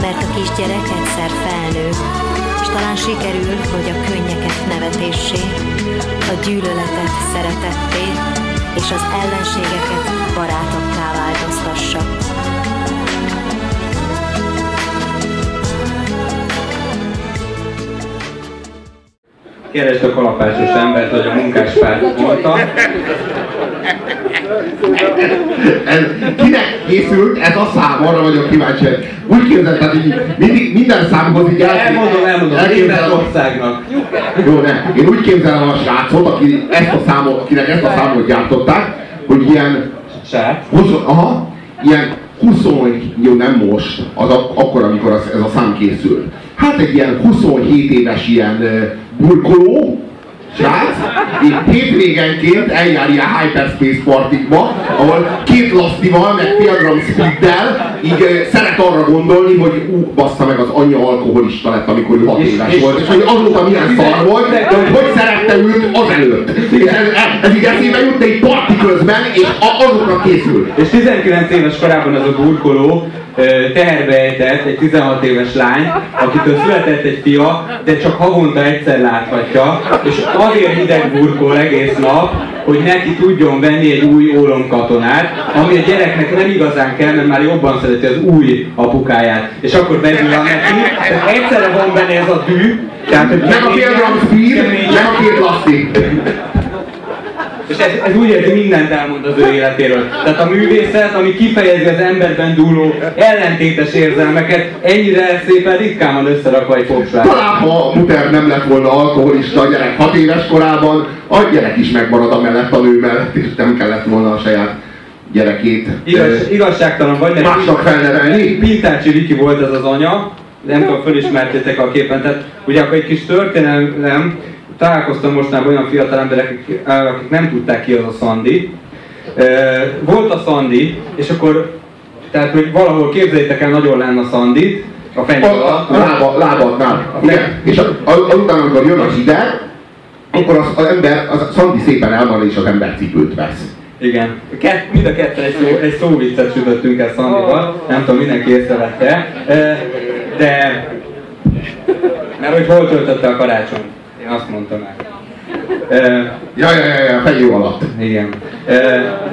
mert a kisgyerek egyszer felnő, és talán sikerül, hogy a könnyeket nevetéssé, a gyűlöletet szeretetté, és az ellenségeket barátokká változtassa. Keresd a kalapásos embert, hogy a munkáspárt mondta. Ez, kinek készült ez a szám? Arra vagyok kíváncsi. Úgy képzelted, hogy mindig, minden számhoz így Elmondom, elmondom, országnak. Jó, ne. Én úgy képzelem a srácot, aki ezt a számot, akinek ezt a számot gyártották, hogy ilyen... Srác? 20, aha, ilyen 20, jó nem most, az a, akkor, amikor az, ez a szám készült. Hát egy ilyen 27 éves ilyen burkoló, srác, így hétvégenként eljár ilyen hyperspace partikba, ahol két lasztival, meg fél gram speeddel, így szeret arra gondolni, hogy ú, bassza meg az anyja alkoholista lett, amikor ő 6 éves és, volt, és hogy azóta milyen szar volt, de hogy hogy szerette őt azelőtt. És ez, ez így eszébe jut, de egy parti közben, és azokra készül. És 19 éves korában az a burkoló teherbe ejtett egy 16 éves lány, akitől született egy fia, de csak havonta egyszer láthatja, és azért hideg burkol egész nap, hogy neki tudjon venni egy új ólomkatonát, ami a gyereknek nem igazán kell, mert már jobban szereti az új apukáját. És akkor vezül a neki. Tehát egyszerre van benne ez a dű, tehát, hogy meg a két laszti. És ez, ez úgy érzi, mindent elmond az ő életéről. Tehát a művészet, ami kifejezi az emberben dúló ellentétes érzelmeket, ennyire szépen ritkán van összerakva egy popsvár. Talán ha Muter nem lett volna alkoholista gyerek 6 éves korában, a gyerek is megmarad a mellett a nő mellett, és nem kellett volna a saját gyerekét. Igaz, igazságtalan vagy, mert másnak felnevelni. Pintácsi Viki volt ez az anya, nem tudom, fölismertétek a képen. Tehát ugye akkor egy kis történelem, találkoztam mostanában olyan fiatal emberek, akik, akik nem tudták ki az a Szandi. Volt a Szandi, és akkor, tehát hogy valahol képzeljétek el nagyon lenne a Szandit, a fenyő alatt. A, lába, lábadnál. Igen. És utána, amikor jön a hideg, akkor az, az ember, az Szandi szépen elmarad, és az ember cipőt vesz. Igen. Kett, mind a ketten egy, szó, egy szóviccet sütöttünk el Szandival, nem tudom, mindenki észrevette, de mert hogy hol töltötte a karácsony azt mondta meg. Ja, ja, ja, ja, fejű alatt. Igen.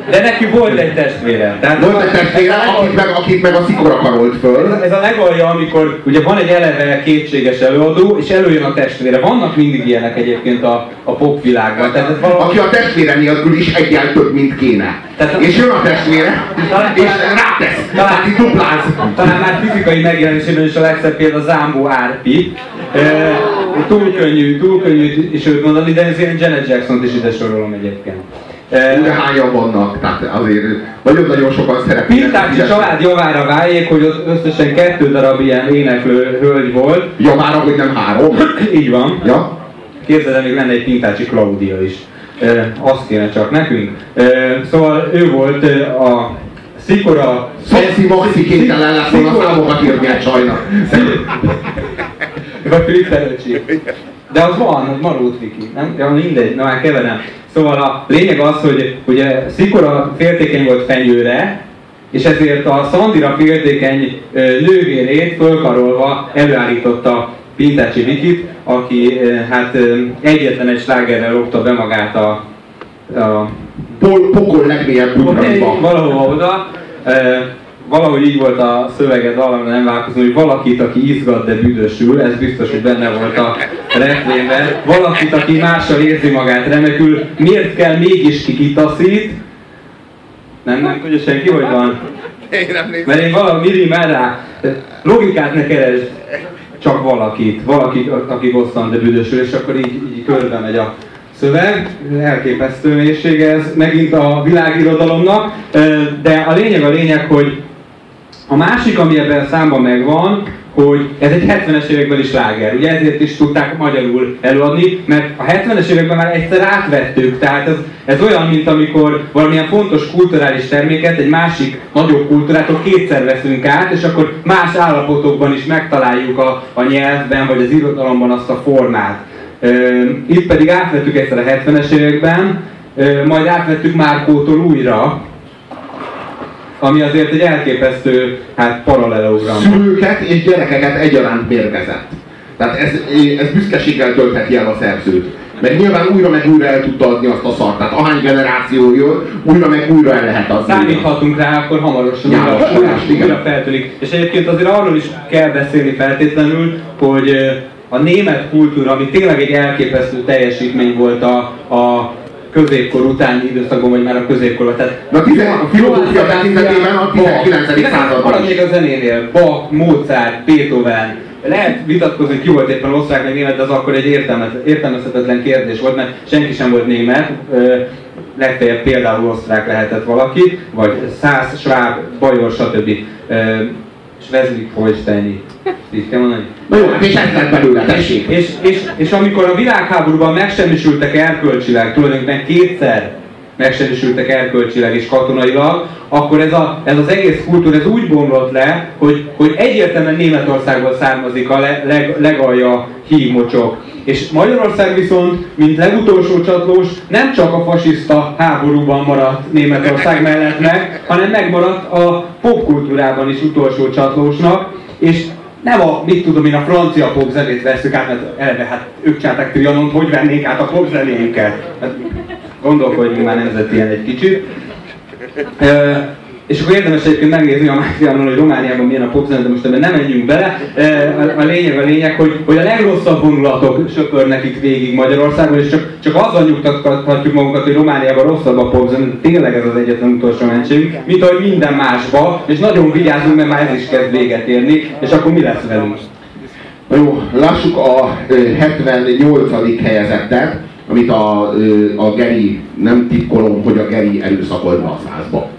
De neki volt egy testvére. Tehát volt egy testvére, akit meg, akit meg a szikora karolt föl. Ez, ez a legalja, amikor ugye van egy eleve kétséges előadó, és előjön a testvére. Vannak mindig ilyenek egyébként a, a popvilágban. Tehát ez valami... Aki a testvére nélkül is egyel több, mint kéne. Tehát, és jön a testvére, talán, és rátesz, talán, tehát dupláz. Talán már fizikai megjelenésében is a legszebb példa Zámbó Árpi. E, túl könnyű, túl könnyű is őt mondani, de ez ilyen Janet Jackson-t is ide sorolom egyébként. De hányan vannak, tehát azért nagyon-nagyon sokan szerepelnek. Pintácsi család javára váljék, hogy ott összesen kettő darab ilyen éneklő hölgy volt. Javára, hogy nem három? Így van. Ja. Képzeld, még lenne egy Pintácsi Claudia is. E, azt kéne csak nekünk. E, szóval ő volt a Szikora... Szexi maxi kénytelen lesz volna számokat írni egy csajnak. Vagy Filip De az van, az Marót Viki, nem? Ja, mindegy, na már keverem. Szóval a lényeg az, hogy ugye Szikora féltékeny volt fenyőre, és ezért a Szandira féltékeny nővérét fölkarolva előállította Pintácsi Vikit, aki hát egyetlen egy slágerrel lopta be magát a, a Pol, pokol legmélyebb budrajba. Valahova oda valahogy így volt a szöveged, valami nem változó, hogy valakit, aki izgat, de büdösül, ez biztos, hogy benne volt a refrénben. Valakit, aki mással érzi magát remekül, miért kell mégis kikitaszít? Nem, nem tudja senki, hogy van? Én nem nézem. Mert én valami rimel rá. Logikát ne keresd, csak valakit, valakit, aki bosszant, de büdösül, és akkor így, így körbe megy a szöveg, elképesztő mélység ez megint a világirodalomnak, de a lényeg a lényeg, hogy a másik, ami ebben a számban megvan, hogy ez egy 70-es években is láger. Ugye ezért is tudták magyarul előadni, mert a 70-es években már egyszer átvettük, tehát ez, ez olyan, mint amikor valamilyen fontos kulturális terméket egy másik nagyobb kultúrától kétszer veszünk át, és akkor más állapotokban is megtaláljuk a, a nyelvben vagy az irodalomban azt a formát. Itt pedig átvettük egyszer a 70-es években, majd átvettük Márkótól újra, ami azért egy elképesztő hát paralelogram. Szülőket és gyerekeket egyaránt mérgezett. Tehát ez, ez büszkeséggel töltheti el a szerzőt. Mert nyilván újra meg újra el tudta adni azt a szart. Tehát ahány generáció jön, újra meg újra el lehet adni. Számíthatunk rá, akkor hamarosan újra, újra, újra feltölik. És egyébként azért arról is kell beszélni feltétlenül, hogy a német kultúra, ami tényleg egy elképesztő teljesítmény volt a, a középkor utáni időszakban, vagy már a középkorban. Tehát Na, a filozófia tekintetében a 19. században is. a zenénél, Bach, Mozart, Beethoven, lehet vitatkozni, hogy ki volt éppen osztrák vagy német, de az akkor egy értelmezhetetlen kérdés volt, mert senki sem volt német, legfeljebb például osztrák lehetett valaki, vagy száz, sváb, bajor, stb. Schleswig-Holsteini. Így kell mondani? Na jó, hát és ezt lett belőle, tessék. És, és, és amikor a világháborúban megsemmisültek erkölcsileg, tulajdonképpen kétszer megsemmisültek erkölcsileg és katonailag, akkor ez, a, ez az egész kultúra ez úgy bomlott le, hogy, hogy egyértelműen Németországból származik a le, leg, legalja hímocsok. És Magyarország viszont, mint legutolsó csatlós, nem csak a fasiszta háborúban maradt Németország mellett meg, hanem megmaradt a popkultúrában is utolsó csatlósnak, és nem a, mit tudom én, a francia popzenét veszük át, mert eleve hát ők csinálták Trianont, hogy vennék át a popzenénket. Hát, gondolkodjunk már nemzetien egy kicsit. És akkor érdemes egyébként megnézni a Máfiánon, hogy Romániában milyen a popzene, de most ebben nem menjünk bele. A, a lényeg a lényeg, hogy, hogy a legrosszabb vonulatok söpörnek itt végig Magyarországon, és csak, csak azzal nyugtathatjuk magunkat, hogy Romániában rosszabb a popzene, tényleg ez az egyetlen utolsó mentségünk, mint ahogy minden másba, és nagyon vigyázunk, mert már ez is kezd véget érni, és akkor mi lesz velünk? Jó, lássuk a 78. helyezettet, amit a, a Geri, nem titkolom, hogy a Geri erőszakolna a százba.